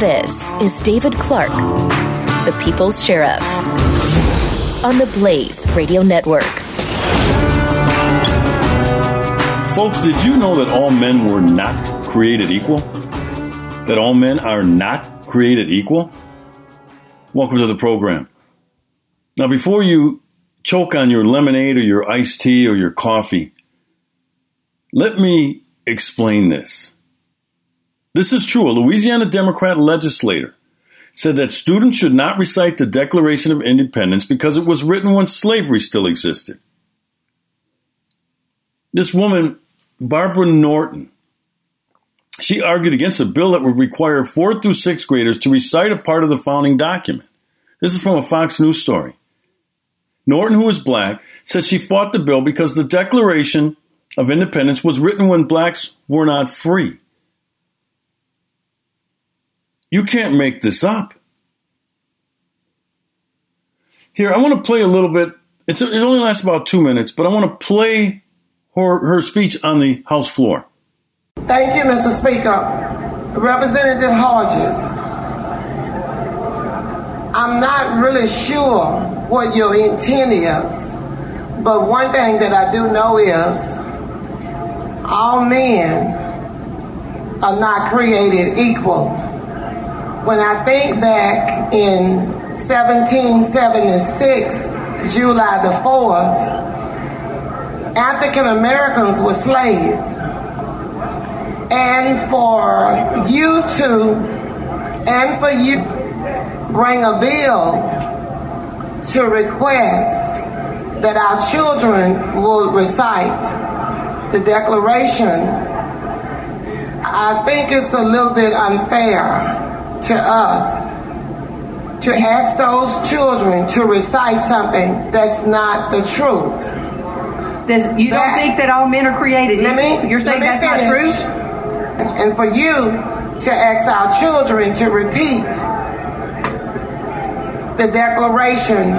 This is David Clarke, the People's Sheriff, on the Blaze Radio Network. Folks, did you know that all men were not created equal? That all men are not created equal? Welcome to the program. Now, before you choke on your lemonade or your iced tea or your coffee, let me explain this. This is true. A Louisiana Democrat legislator said that students should not recite the Declaration of Independence because it was written when slavery still existed. This woman, Barbara Norton, she argued against a bill that would require fourth through sixth graders to recite a part of the founding document. This is from a Fox News story. Norton, who is black, said she fought the bill because the Declaration of Independence was written when blacks were not free. You can't make this up. Here, I want to play a little bit. It's, it only lasts about two minutes, but I want to play her, her speech on the House floor. Thank you, Mr. Speaker. Representative Hodges, I'm not really sure what your intent is, but one thing that I do know is all men are not created equal. When I think back in 1776, July the 4th, African Americans were slaves. And for you to, and for you bring a bill to request that our children will recite the Declaration, I think it's a little bit unfair to us to ask those children to recite something that's not the truth. Does, you That- don't think that all men are created Let equal? me, You're saying that's not true? And for you to ask our children to repeat the Declaration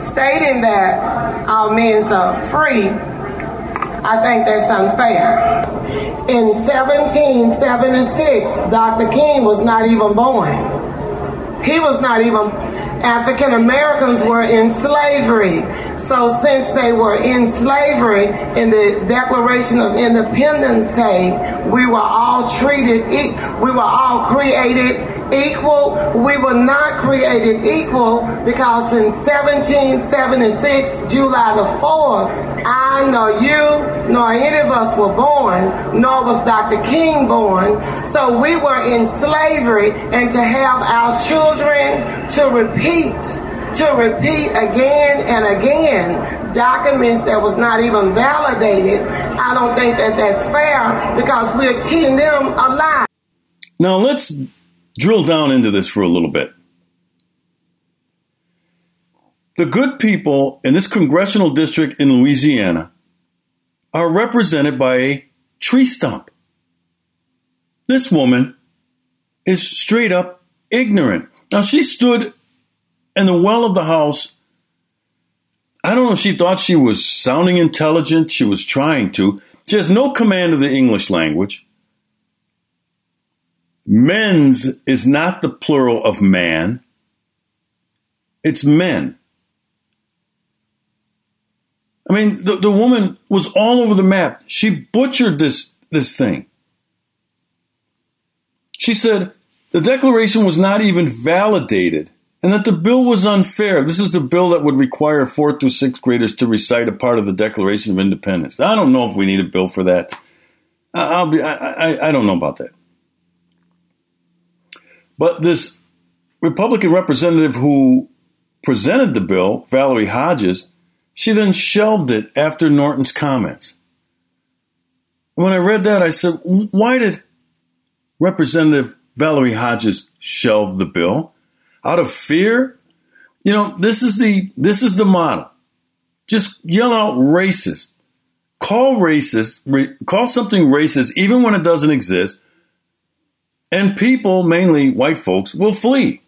stating that all men are free, I think that's unfair. In 1776, Dr. King was not even born. He was not even, African Americans were in slavery. So since they were in slavery, in the Declaration of Independence say, we were all treated, e- we were all created equal. We were not created equal because in 1776, July the 4th, I nor you nor any of us were born, nor was Dr. King born. So we were in slavery and to have our children to repeat, to repeat again and again documents that was not even validated, I don't think that that's fair because we're teaching them a lie. Now let's drill down into this for a little bit. The good people in this congressional district in Louisiana are represented by a tree stump. This woman is straight up ignorant. Now she stood in the well of the house. I don't know if she thought she was sounding intelligent. She was trying to. She has no command of the English language. Men's is not the plural of man. It's men. I mean, the, the woman was all over the map. She butchered this, this thing. She said the declaration was not even validated and that the bill was unfair. This is the bill that would require fourth through sixth graders to recite a part of the Declaration of Independence. I don't know if we need a bill for that. I'll be, I, I, I don't know about that. But this Republican representative who presented the bill, Valerie Hodges, she then shelved it after Norton's comments. When I read that, I said, why did Representative Valerie Hodges shelve the bill out of fear. You know, this is the this is the model. Just yell out racist. Call racist, re, call something racist even when it doesn't exist. And people, mainly white folks, will flee,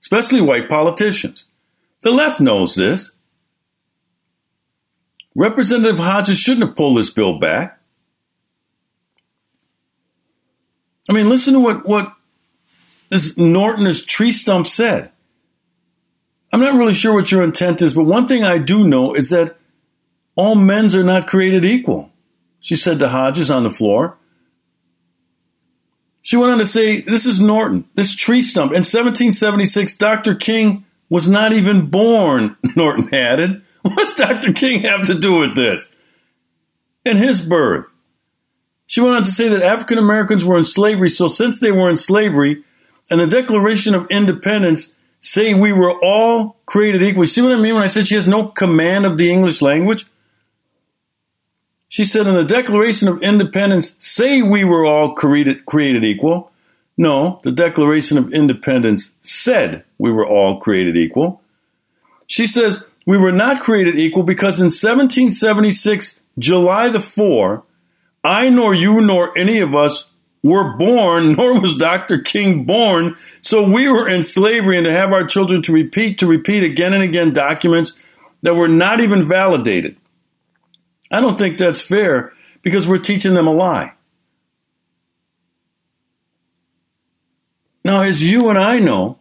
especially white politicians. The left knows this. Representative Hodges shouldn't have pulled this bill back. I mean, listen to what, what this Norton, this tree stump said. I'm not really sure what your intent is, but one thing I do know is that all men's are not created equal, she said to Hodges on the floor. She went on to say, This is Norton, this tree stump. In 1776, Dr. King was not even born, Norton added. What's Dr. King have to do with this? And his birth. She went on to say that African Americans were in slavery, so since they were in slavery, and the Declaration of Independence say we were all created equal. See what I mean when I said she has no command of the English language? She said in the Declaration of Independence say we were all created, created equal. No, the Declaration of Independence said we were all created equal. She says we were not created equal because in 1776, July the 4, I nor you nor any of us were born, nor was Dr. King born. So we were in slavery and to have our children to repeat, to repeat again and again documents that were not even validated. I don't think that's fair because we're teaching them a lie. Now, as you and I know,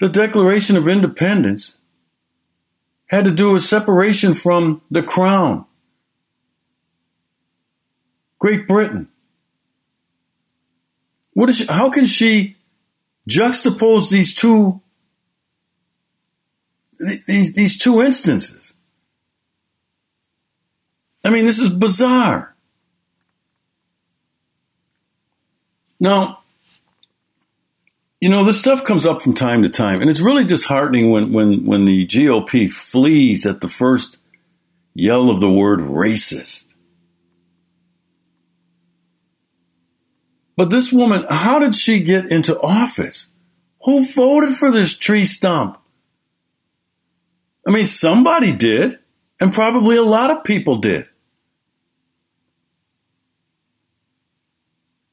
the Declaration of Independence had to do with separation from the crown, Great Britain. What is she, how can she juxtapose these two these these two instances? I mean, this is bizarre. Now, you know, this stuff comes up from time to time, and it's really disheartening when, when, when the GOP flees at the first yell of the word racist. But this woman, how did she get into office? Who voted for this tree stump? I mean, somebody did, and probably a lot of people did.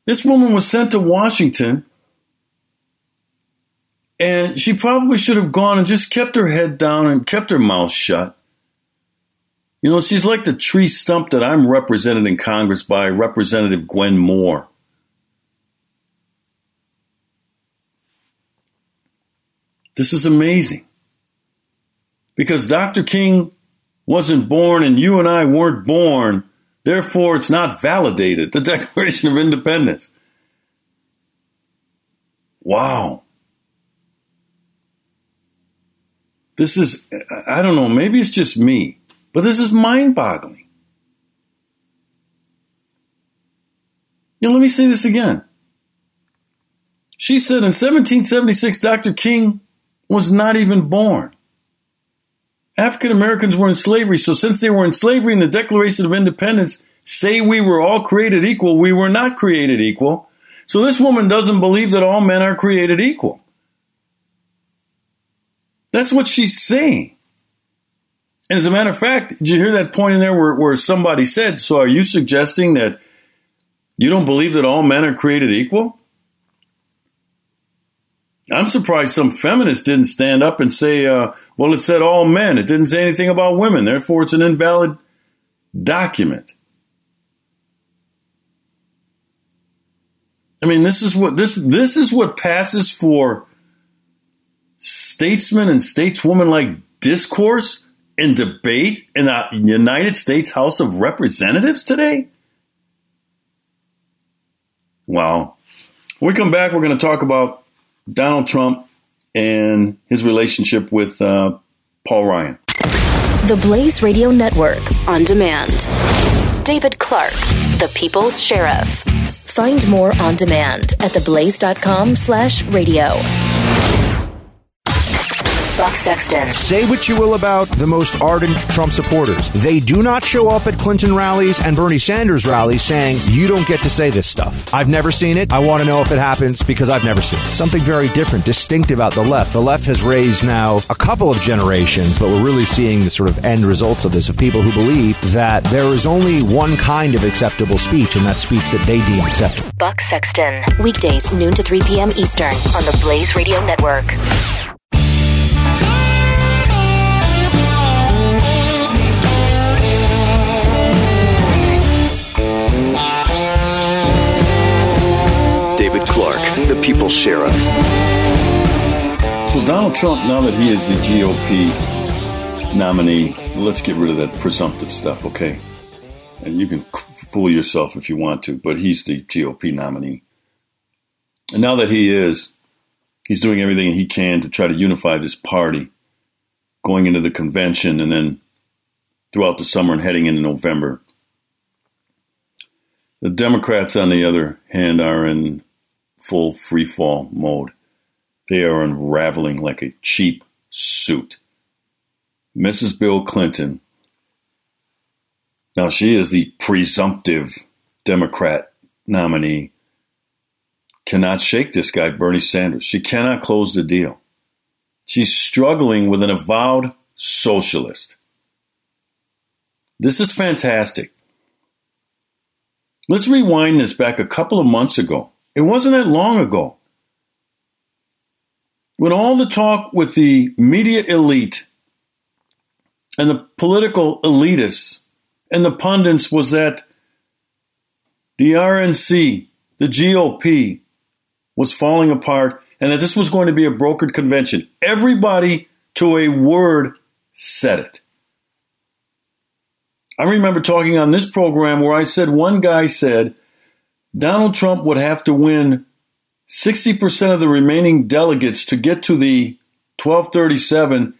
This woman was sent to Washington, and she probably should have gone and just kept her head down and kept her mouth shut. You know, she's like the tree stump that I'm represented in Congress by Representative Gwen Moore. This is amazing. Because Dr. King wasn't born and you and I weren't born, therefore it's not validated, the Declaration of Independence. Wow. This is, I don't know, maybe it's just me, but this is mind boggling. You let me say this again. She said in 1776, Dr. King was not even born. African Americans were in slavery, so since they were in slavery in the Declaration of Independence say we were all created equal, we were not created equal. So this woman doesn't believe that all men are created equal. That's what she's saying. And as a matter of fact, did you hear that point in there where, where somebody said, So are you suggesting that you don't believe that all men are created equal? I'm surprised some feminists didn't stand up and say, uh, well, it said all men. It didn't say anything about women. Therefore, it's an invalid document. I mean, this is what this this is what passes for statesmen and stateswomen like discourse and debate in the United States House of Representatives today. Well, when we come back, we're going to talk about Donald Trump and his relationship with uh, Paul Ryan. The Blaze Radio Network on demand. David Clarke, the People's Sheriff. Find more on demand at theblaze.com slash radio. Buck Sexton. Say what you will about the most ardent Trump supporters. They do not show up at Clinton rallies and Bernie Sanders rallies saying, you don't get to say this stuff. I've never seen it. I want to know if it happens because I've never seen it. Something very different, distinctive about the left. The left has raised now a couple of generations, but we're really seeing the sort of end results of this of people who believe that there is only one kind of acceptable speech, and that's speech that they deem acceptable. Buck Sexton. Weekdays, noon to 3 p.m. Eastern on the Blaze Radio Network. People's Sheriff. So Donald Trump, now that he is the GOP nominee, let's get rid of that presumptive stuff, okay? And you can fool yourself if you want to, but he's the GOP nominee. And now that he is, he's doing everything he can to try to unify this party, going into the convention and then throughout the summer and heading into November. The Democrats, on the other hand, are in full free fall mode. They are unraveling like a cheap suit. Mrs. Bill Clinton, now she is the presumptive Democrat nominee, cannot shake this guy, Bernie Sanders. She cannot close the deal. She's struggling with an avowed socialist. This is fantastic. Let's rewind this back a couple of months ago. It wasn't that long ago. When all the talk with the media elite and the political elitists and the pundits was that the RNC, the GOP, was falling apart and that this was going to be a brokered convention. Everybody, to a word, said it. I remember talking on this program where I said one guy said Donald Trump would have to win 60% of the remaining delegates to get to the 1237,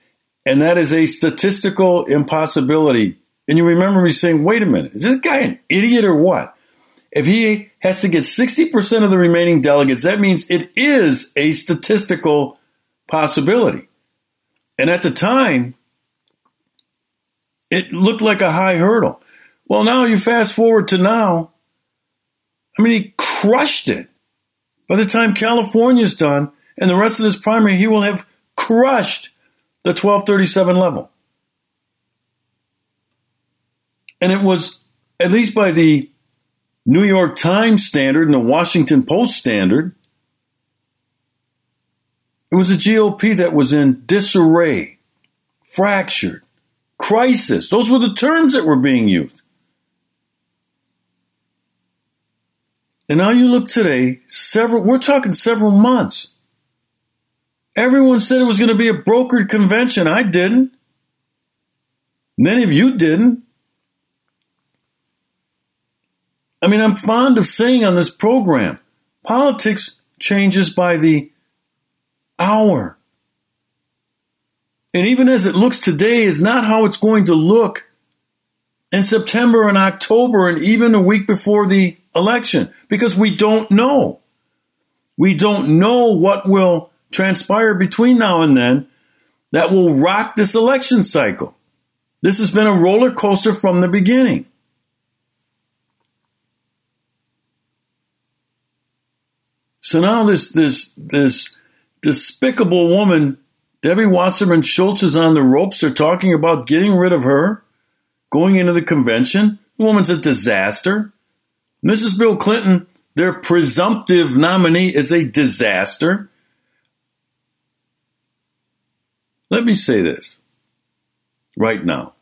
and that is a statistical impossibility. And you remember me saying, wait a minute, is this guy an idiot or what? If he has to get 60% of the remaining delegates, that means it is a statistical possibility. And at the time, it looked like a high hurdle. Well, now you fast forward to now. I mean, he crushed it. By the time California's done and the rest of this primary, he will have crushed the 1237 level. And it was, at least by the New York Times standard and the Washington Post standard, it was a GOP that was in disarray, fractured, crisis. Those were the terms that were being used. And now you look today, several, we're talking several months. Everyone said it was going to be a brokered convention. I didn't. Many of you didn't. I mean, I'm fond of saying on this program, politics changes by the hour. And even as it looks today is not how it's going to look in September and October and even a week before the election because we don't know. We don't know what will transpire between now and then that will rock this election cycle. This has been a roller coaster from the beginning. So now this this this despicable woman, Debbie Wasserman Schultz, is on the ropes. They're talking about getting rid of her, going into the convention. The woman's a disaster. Mrs. Bill Clinton, their presumptive nominee, is a disaster. Let me say this right now.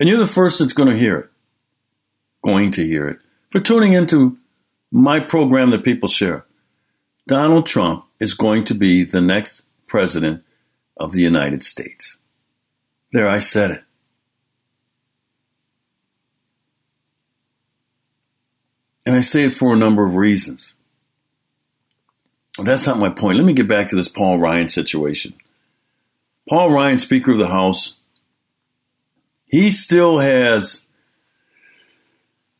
And you're the first that's going to hear it, going to hear it, for tuning into my program that people share. Donald Trump is going to be the next president of the United States. There, I said it. And I say it for a number of reasons. That's not my point. Let me get back to this Paul Ryan situation. Paul Ryan, Speaker of the House, he still has,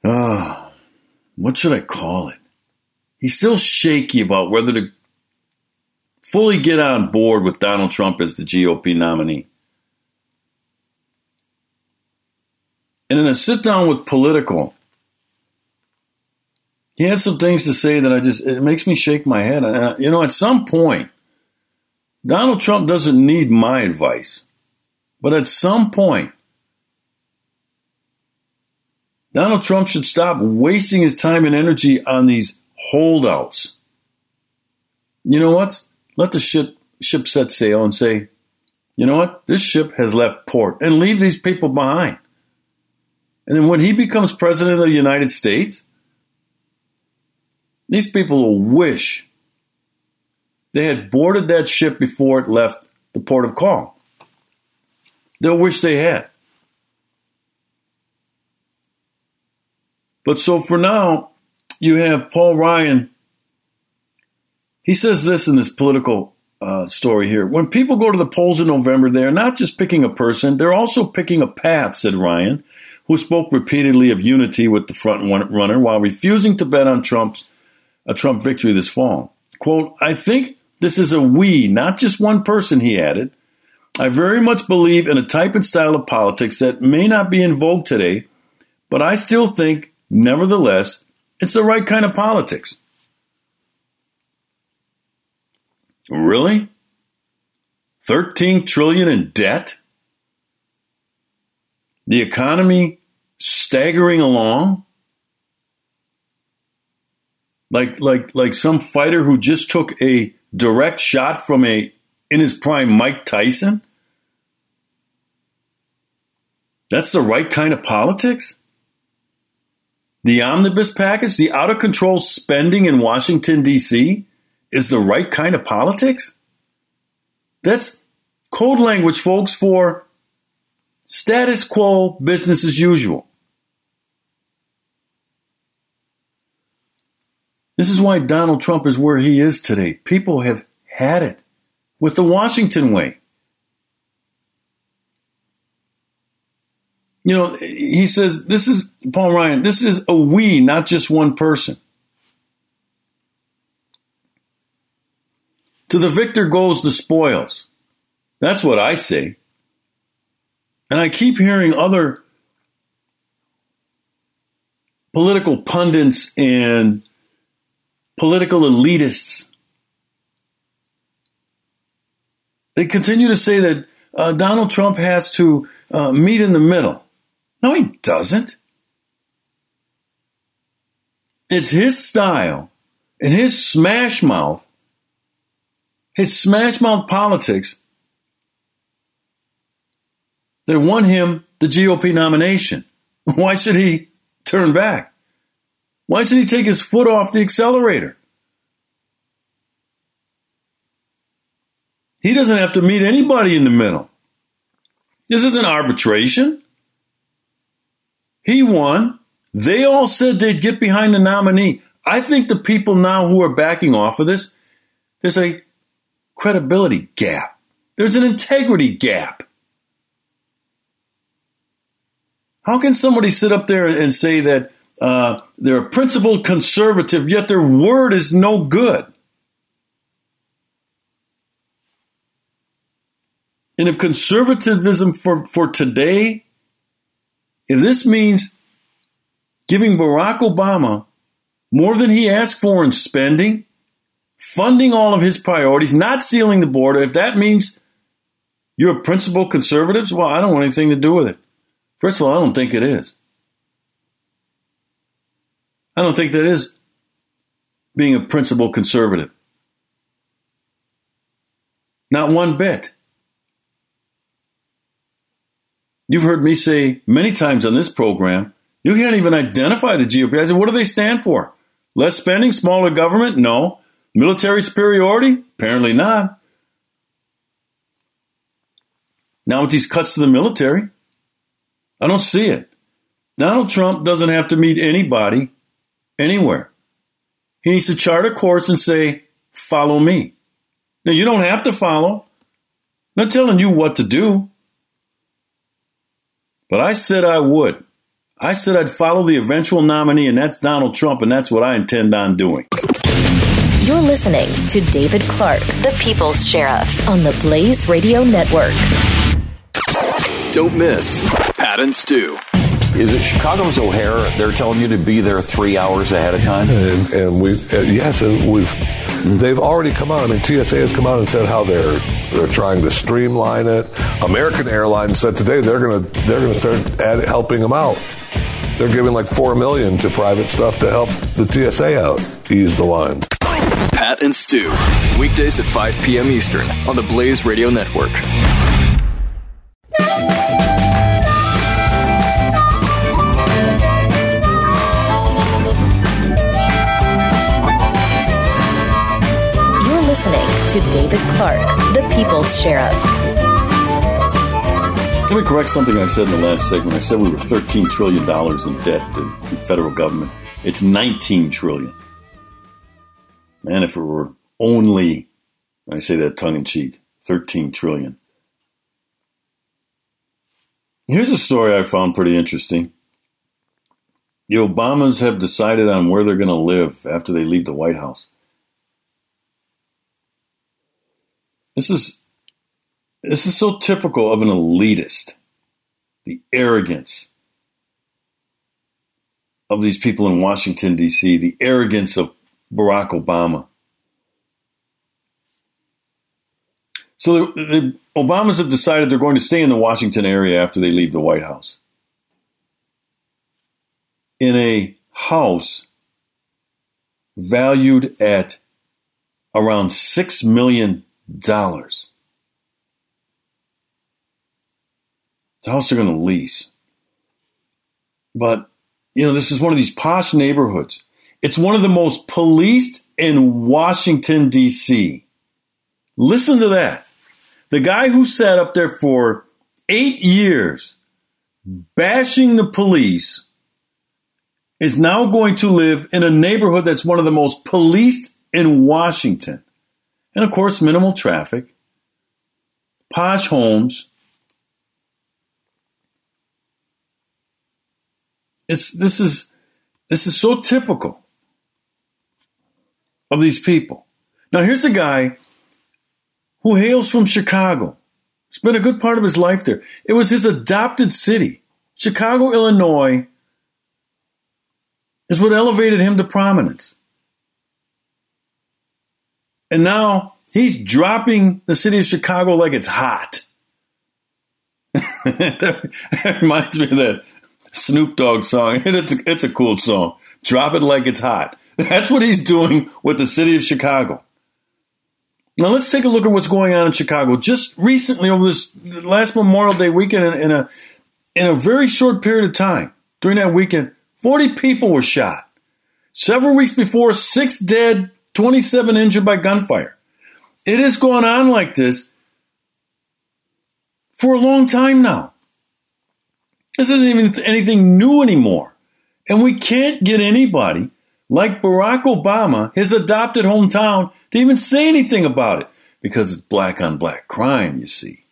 uh, what should I call it? He's still shaky about whether to fully get on board with Donald Trump as the GOP nominee. And in a sit down with Politico, he had some things to say that I just, it makes me shake my head. And, uh, you know, at some point, Donald Trump doesn't need my advice. But at some point, Donald Trump should stop wasting his time and energy on these holdouts. You know what? Let the ship, ship set sail and say, you know what? This ship has left port and leave these people behind. And then when he becomes president of the United States, these people will wish they had boarded that ship before it left the port of call. They'll wish they had. But so for now, you have Paul Ryan. He says this in this political uh, story here. When people go to the polls in November, they're not just picking a person, they're also picking a path, said Ryan, who spoke repeatedly of unity with the front runner while refusing to bet on Trump's a Trump victory this fall. Quote, I think this is a we, not just one person, he added. I very much believe in a type and style of politics that may not be in vogue today, but I still think, nevertheless, it's the right kind of politics. Really? 13 trillion in debt? The economy staggering along? Like like like some fighter who just took a direct shot from a in his prime Mike Tyson? That's the right kind of politics? The omnibus package, the out of control spending in Washington, D.C., is the right kind of politics? That's code language, folks, for status quo, business as usual. This is why Donald Trump is where he is today. People have had it with the Washington way. You know, he says, this is, Paul Ryan, this is a we, not just one person. To the victor goes the spoils. That's what I say. And I keep hearing other political pundits and political elitists They continue to say that uh, Donald Trump has to uh, meet in the middle. No, he doesn't. It's his style and his smash mouth, his smash mouth politics that won him the GOP nomination. Why should he turn back? Why should he take his foot off the accelerator? He doesn't have to meet anybody in the middle. This isn't arbitration. He won. They all said they'd get behind the nominee. I think the people now who are backing off of this, there's a credibility gap. There's an integrity gap. How can somebody sit up there and say that uh, they're a principled conservative, yet their word is no good? And if conservatism for, for today, if this means giving Barack Obama more than he asked for in spending, funding all of his priorities, not sealing the border, if that means you're a principled conservatives, well, I don't want anything to do with it. First of all, I don't think it is. I don't think that is being a principled conservative. Not one bit. You've heard me say many times on this program, you can't even identify the GOP. I said, what do they stand for? Less spending, smaller government? No. Military superiority? Apparently not. Now with these cuts to the military, I don't see it. Donald Trump doesn't have to meet anybody anywhere. He needs to chart a course and say, follow me. Now you don't have to follow. I'm not telling you what to do. But I said I would. I said I'd follow the eventual nominee, and that's Donald Trump, and that's what I intend on doing. You're listening to David Clarke, the People's Sheriff, on the Blaze Radio Network. Don't miss Pat and Stu. Is it Chicago's O'Hare? They're telling you to be there three hours ahead of time. And, and we, uh, yes, and we've, they've already come out. I mean, TSA has come out and said how they're they're trying to streamline it. American Airlines said today they're gonna they're gonna start add, helping them out. They're giving like four million to private stuff to help the TSA out, ease the line. Pat and Stu. Weekdays at 5 p.m. Eastern on the Blaze Radio Network. Sheriff. Let me correct something I said in the last segment. I said we were $13 trillion in debt to the federal government. It's 19 trillion. Man, if it were only, I say that tongue in cheek, 13 trillion. Here's a story I found pretty interesting. The Obamas have decided on where they're going to live after they leave the White House. This is this is so typical of an elitist. The arrogance of these people in Washington D.C., the arrogance of Barack Obama. So the, the Obamas have decided they're going to stay in the Washington area after they leave the White House. In a house valued at around $6 million. The house they're going to lease. But, you know, this is one of these posh neighborhoods. It's one of the most policed in Washington, D.C. Listen to that. The guy who sat up there for eight years bashing the police is now going to live in a neighborhood that's one of the most policed in Washington. And of course, minimal traffic, posh homes. It's this is this is so typical of these people. Now here's a guy who hails from Chicago. Spent a good part of his life there. It was his adopted city. Chicago, Illinois is what elevated him to prominence. And now he's dropping the city of Chicago like it's hot. that reminds me of that Snoop Dogg song. And it's a, it's a cool song. Drop it like it's hot. That's what he's doing with the city of Chicago. Now let's take a look at what's going on in Chicago. Just recently, over this last Memorial Day weekend, in, in a in a very short period of time, during that weekend, forty people were shot. Several weeks before, six dead, twenty-seven injured by gunfire. It has gone on like this for a long time now. This isn't even anything new anymore, and we can't get anybody like Barack Obama, his adopted hometown to even say anything about it because it's black on black crime, you see.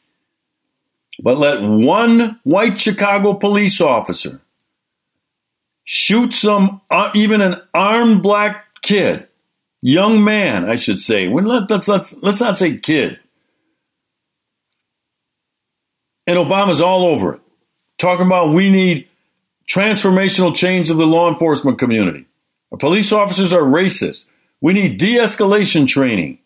But let one white Chicago police officer shoot some, uh, even an armed black kid, young man, I should say. Let, let's, let's, let's not say kid. And Obama's all over it, talking about we need transformational change of the law enforcement community. Our police officers are racist. We need de escalation training.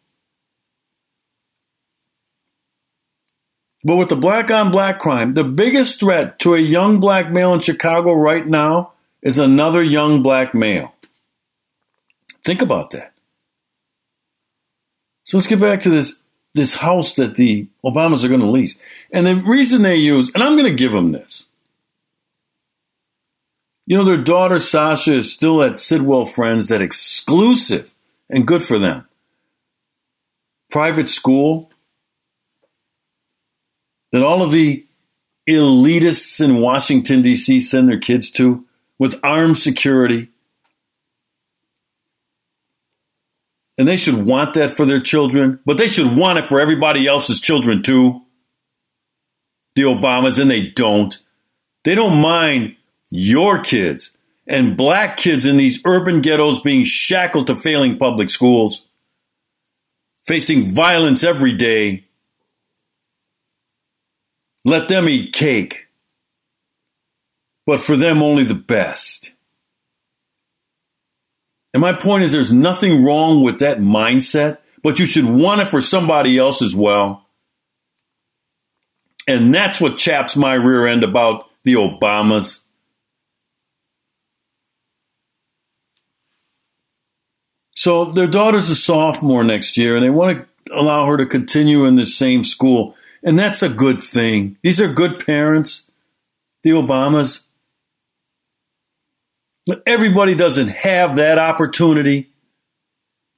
But with the black on black crime, the biggest threat to a young black male in Chicago right now is another young black male. Think about that. So let's get back to this, this house that the Obamas are going to lease. And the reason they use, and I'm going to give them this. You know, their daughter Sasha is still at Sidwell Friends, that exclusive and good for them. Private school that all of the elitists in Washington, D.C. send their kids to with armed security. And they should want that for their children, but they should want it for everybody else's children too. The Obamas, and they don't. They don't mind your kids and black kids in these urban ghettos being shackled to failing public schools. facing violence every day. Let them eat cake. But for them, only the best. And my point is, there's nothing wrong with that mindset, but you should want it for somebody else as well. And that's what chaps my rear end about the Obamas. So their daughter's a sophomore next year, and they want to allow her to continue in the same school. And that's a good thing. These are good parents, the Obamas. Everybody doesn't have that opportunity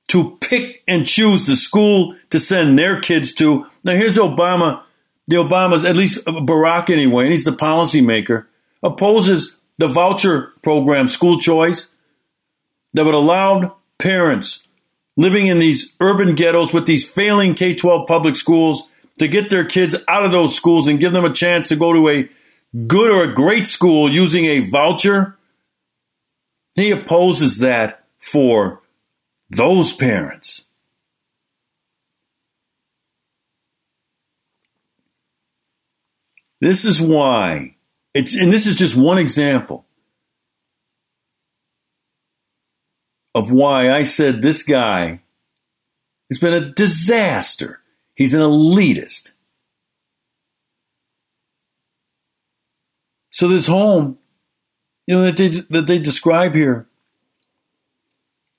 to pick and choose the school to send their kids to. Now, here's Obama. The Obamas, at least Barack anyway, and he's the policymaker, opposes the voucher program, school choice, that would allow parents living in these urban ghettos with these failing K 12 public schools to get their kids out of those schools and give them a chance to go to a good or a great school using a voucher. He opposes that for those parents. This is why it's, and this is just one example of why I said this guy has been a disaster. He's an elitist. So this home, you know, that they, that they describe here,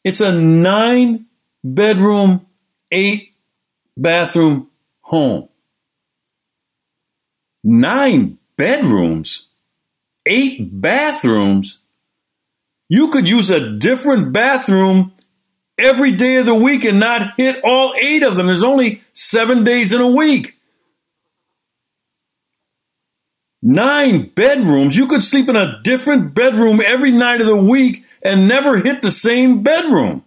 it's a nine bedroom, eight bathroom home. Nine bedrooms, eight bathrooms. You could use a different bathroom every day of the week and not hit all eight of them. There's only seven days in a week. Nine bedrooms. You could sleep in a different bedroom every night of the week and never hit the same bedroom.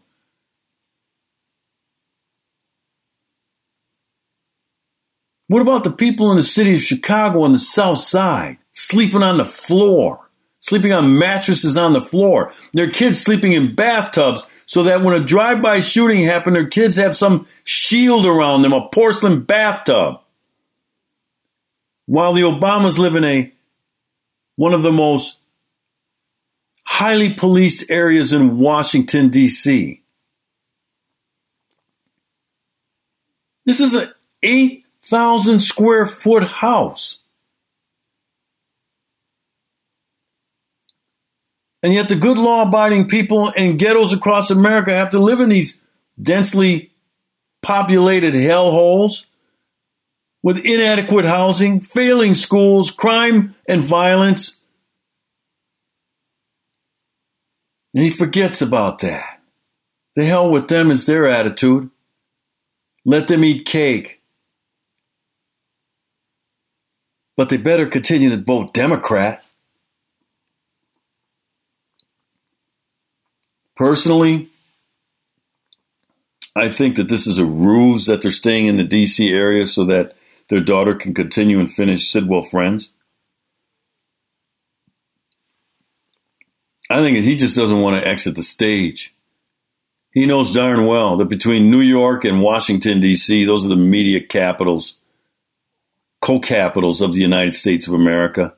What about the people in the city of Chicago on the south side sleeping on the floor? sleeping on mattresses on the floor, their kids sleeping in bathtubs so that when a drive-by shooting happened, their kids have some shield around them, a porcelain bathtub. While the Obamas live in a one of the most highly policed areas in Washington, D.C. This is an 8,000 square foot house. And yet the good law abiding people in ghettos across America have to live in these densely populated hellholes with inadequate housing, failing schools, crime and violence. And he forgets about that. The hell with them is their attitude. Let them eat cake. But they better continue to vote Democrat. Personally, I think that this is a ruse that they're staying in the DC area so that their daughter can continue and finish Sidwell Friends. I think he just doesn't want to exit the stage. He knows darn well that between New York and Washington, D.C., those are the media capitals, co capitals of the United States of America.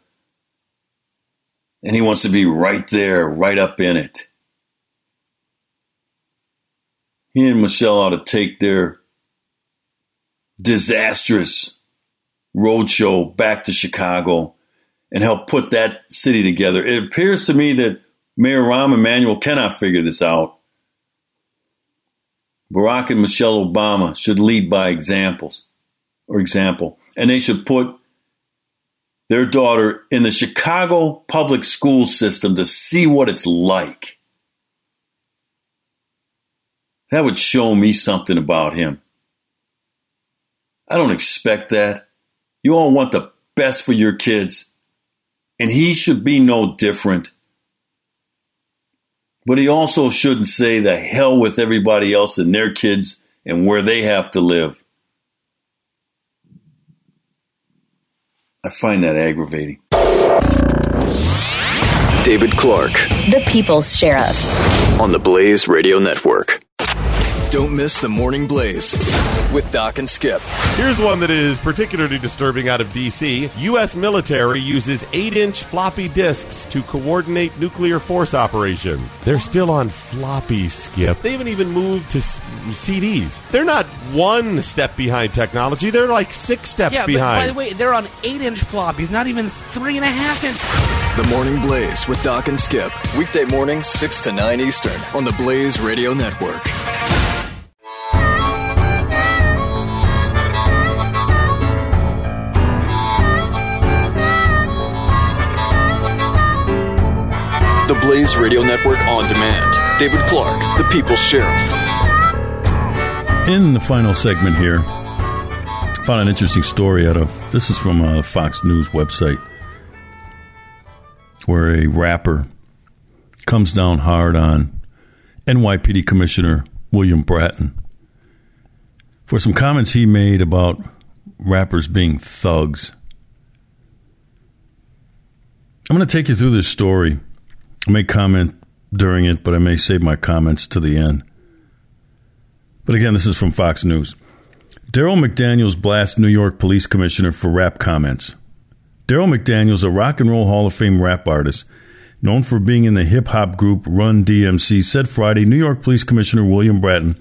And he wants to be right there, right up in it he and Michelle ought to take their disastrous roadshow back to Chicago and help put that city together. It appears to me that Mayor Rahm Emanuel cannot figure this out. Barack and Michelle Obama should lead by examples or example, and they should put their daughter in the Chicago public school system to see what it's like. That would show me something about him. I don't expect that. You all want the best for your kids, and he should be no different. But he also shouldn't say the hell with everybody else and their kids and where they have to live. I find that aggravating. David Clarke, The People's Sheriff. on the Blaze Radio Network. Don't miss the Morning Blaze with Doc and Skip. Here's one that is particularly disturbing out of D.C. U.S. military uses 8 inch floppy disks to coordinate nuclear force operations. They're still on floppy, Skip. They haven't even moved to s- CDs. They're not one step behind technology, they're like six steps yeah, behind. but by the way, they're on eight-inch floppies, not even three and a half inch. The Morning Blaze with Doc and Skip. Weekday mornings, 6 to 9 Eastern on the Blaze Radio Network. Blaze Radio Network on demand. David Clarke, the People's Sheriff. In the final segment here, found an interesting story out of this is from a Fox News website where a rapper comes down hard on NYPD Commissioner William Bratton for some comments he made about rappers being thugs. I'm going to take you through this story. I may comment during it, but I may save my comments to the end. But again, this is from Fox News. Darryl McDaniels blasts New York Police Commissioner for rap comments. Darryl McDaniels, a rock and roll Hall of Fame rap artist, known for being in the hip hop group Run DMC, said Friday New York Police Commissioner William Bratton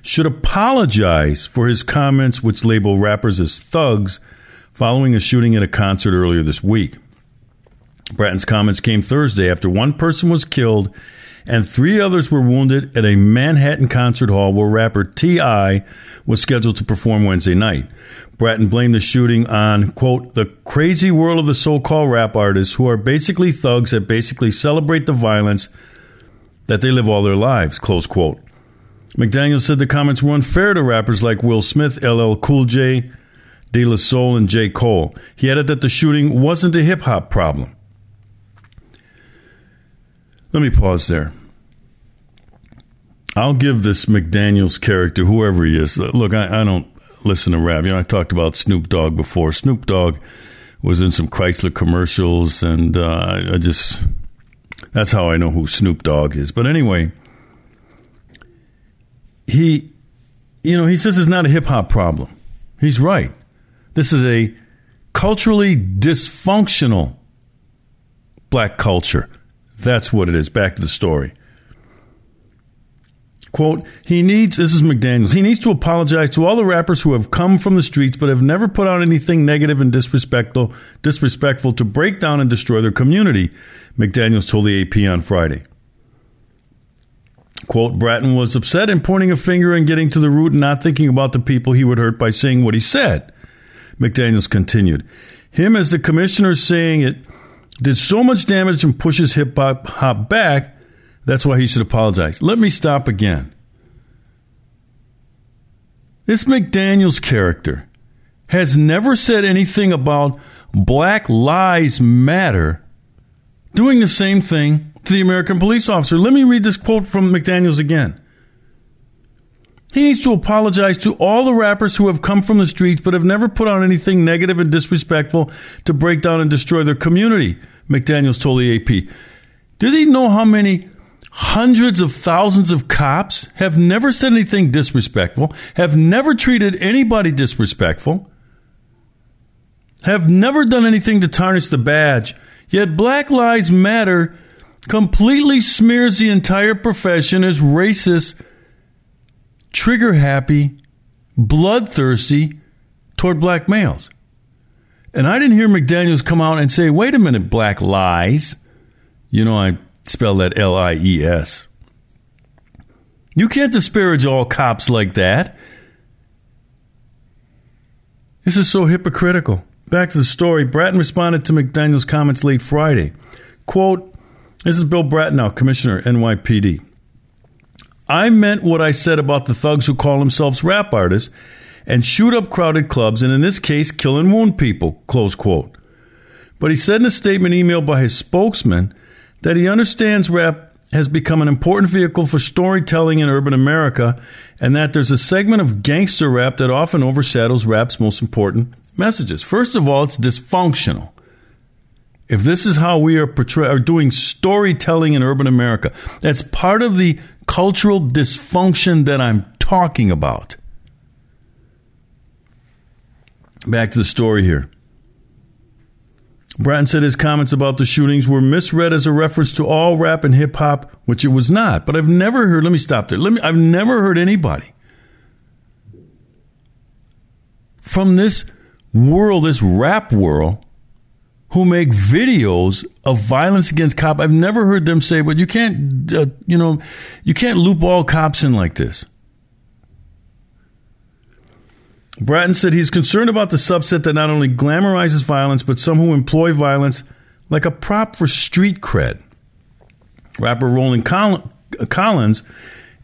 should apologize for his comments, which label rappers as thugs, following a shooting at a concert earlier this week. Bratton's comments came Thursday after one person was killed and three others were wounded at a Manhattan concert hall where rapper T.I. was scheduled to perform Wednesday night. Bratton blamed the shooting on, quote, the crazy world of the so called rap artists who are basically thugs that basically celebrate the violence that they live all their lives, close quote. McDaniel said the comments were unfair to rappers like Will Smith, LL Cool J, De La Soul, and J. Cole. He added that the shooting wasn't a hip hop problem. Let me pause there. I'll give this McDaniels character, whoever he is. Look, I, I, don't listen to rap. You know, I talked about Snoop Dogg before. Snoop Dogg was in some Chrysler commercials, and uh, I, just that's how I know who Snoop Dogg is. But anyway, he, you know, he says it's not a hip hop problem. He's right. This is a culturally dysfunctional black culture. That's what it is. Back to the story. Quote, he needs, this is McDaniels, he needs to apologize to all the rappers who have come from the streets but have never put out anything negative and disrespectful, disrespectful to break down and destroy their community, McDaniels told the AP on Friday. Quote, Bratton was upset and pointing a finger and getting to the root and not thinking about the people he would hurt by saying what he said. McDaniels continued. Him as the commissioner saying it did so much damage and pushes hip hop back, that's why he should apologize. Let me stop again. This McDaniels character has never said anything about Black Lives Matter doing the same thing to the American police officer. Let me read this quote from McDaniels again. He needs to apologize to all the rappers who have come from the streets but have never put on anything negative and disrespectful to break down and destroy their community, McDaniels told the AP. Did he know how many hundreds of thousands of cops have never said anything disrespectful, have never treated anybody disrespectful, have never done anything to tarnish the badge, yet Black Lives Matter completely smears the entire profession as racist trigger happy, bloodthirsty toward black males. And I didn't hear McDaniels come out and say, wait a minute, black lies. You know, I spell that L I E S. You can't disparage all cops like that. This is so hypocritical. Back to the story. Bratton responded to McDaniels' comments late Friday. Quote, this is Bill Bratton now, Commissioner, NYPD. I meant what I said about the thugs who call themselves rap artists and shoot up crowded clubs and in this case kill and wound people, close quote. But he said in a statement emailed by his spokesman that he understands rap has become an important vehicle for storytelling in urban America and that there's a segment of gangster rap that often overshadows rap's most important messages. First of all, it's dysfunctional. If this is how we are, portray- are doing storytelling in urban America, that's part of the cultural dysfunction that I'm talking about? Back to the story here. Bratton said his comments about the shootings were misread as a reference to all rap and hip hop, which it was not. But I've never heard, let me stop there. Let me, I've never heard anybody from this world, this rap world, who make videos of violence against cops. I've never heard them say, but you can't, uh, you know, you can't loop all cops in like this. Bratton said he's concerned about the subset that not only glamorizes violence, but some who employ violence like a prop for street cred. Rapper Roland Collins,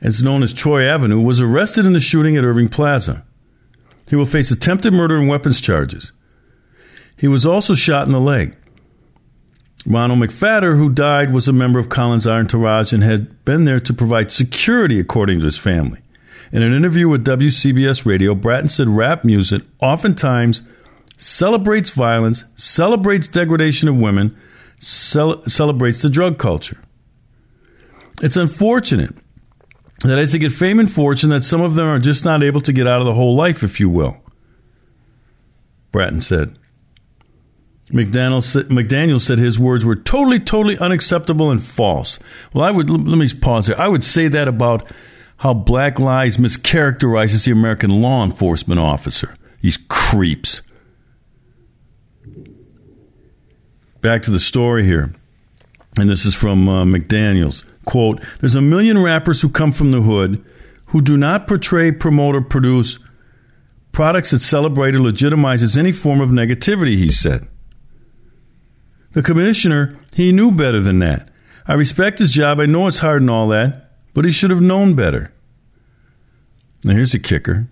as known as Troy Avenue, was arrested in the shooting at Irving Plaza. He will face attempted murder and weapons charges. He was also shot in the leg. Ronald McPhatter, who died, was a member of Collins' entourage and had been there to provide security, according to his family. In an interview with WCBS Radio, Bratton said rap music oftentimes celebrates violence, celebrates degradation of women, cel- celebrates the drug culture. It's unfortunate that as they get fame and fortune, that some of them are just not able to get out of the whole life, if you will. Bratton said. McDaniel said, McDaniel said his words were totally, totally unacceptable and false. Well, I would let me pause here. I would say that about how Black Lives mischaracterizes the American law enforcement officer. These creeps. Back to the story here, and this is from uh, McDaniel's quote. There's a million rappers who come from the hood who do not portray, promote, or produce products that celebrate or legitimizes any form of negativity. He said. The commissioner, he knew better than that. I respect his job. I know it's hard and all that, but he should have known better. Now, here's a kicker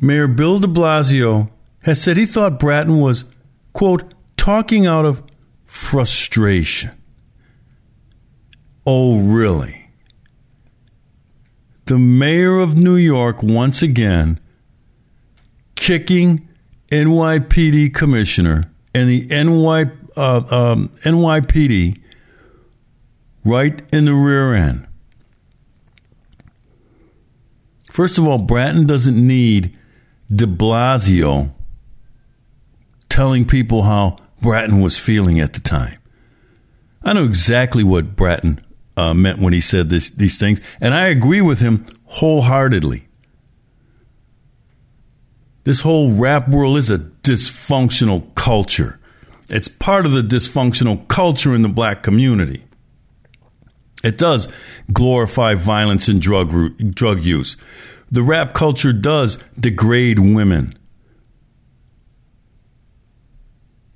Mayor Bill de Blasio has said he thought Bratton was, quote, talking out of frustration. Oh, really? The mayor of New York, once again, kicking NYPD commissioner and the NY, uh, um, NYPD right in the rear end. First of all, Bratton doesn't need de Blasio telling people how Bratton was feeling at the time. I know exactly what Bratton uh, meant when he said this, these things, and I agree with him wholeheartedly. This whole rap world is a dysfunctional culture. It's part of the dysfunctional culture in the black community. It does glorify violence and drug drug use. The rap culture does degrade women.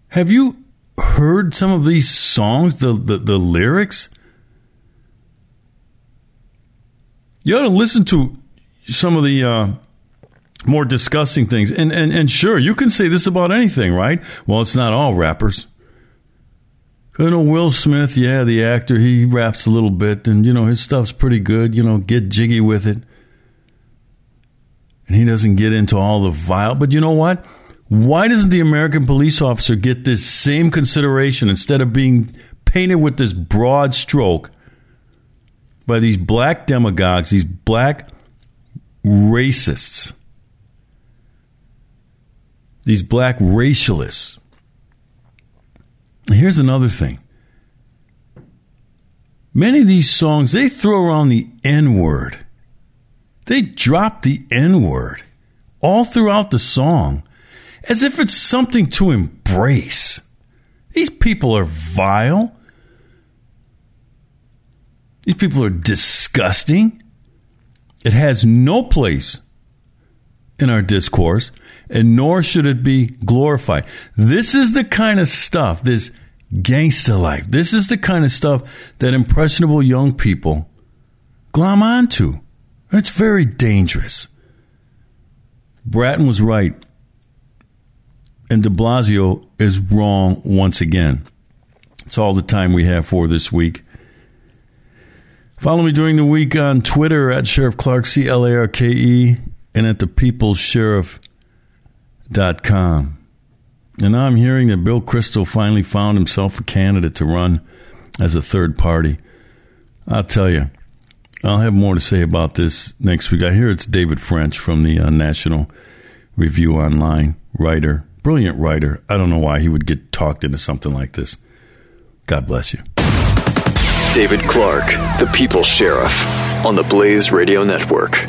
Have you heard some of these songs, the, the, the lyrics? You ought to listen to some of the uh, more disgusting things. And, and, and sure, you can say this about anything, right? Well, it's not all rappers. You know, Will Smith, yeah, the actor, he raps a little bit, and, you know, his stuff's pretty good. You know, get jiggy with it. And he doesn't get into all the vile. But you know what? Why doesn't the American police officer get this same consideration instead of being painted with this broad stroke by these black demagogues, these black racists? These black racialists. Here's another thing. Many of these songs, they throw around the N word. They drop the N word all throughout the song as if it's something to embrace. These people are vile. These people are disgusting. It has no place in our discourse and nor should it be glorified. This is the kind of stuff, this gangster life, this is the kind of stuff that impressionable young people glom onto. It's very dangerous. Bratton was right, and de Blasio is wrong once again. It's all the time we have for this week. Follow me during the week on Twitter at Sheriff Clarke, C L A R K E, and at the People's Sheriff com. And now I'm hearing that Bill Kristol finally found himself a candidate to run as a third party. I'll tell you, I'll have more to say about this next week. I hear it's David French from the uh, National Review Online, writer, brilliant writer. I don't know why he would get talked into something like this. God bless you. David Clarke, the People's Sheriff, on the Blaze Radio Network.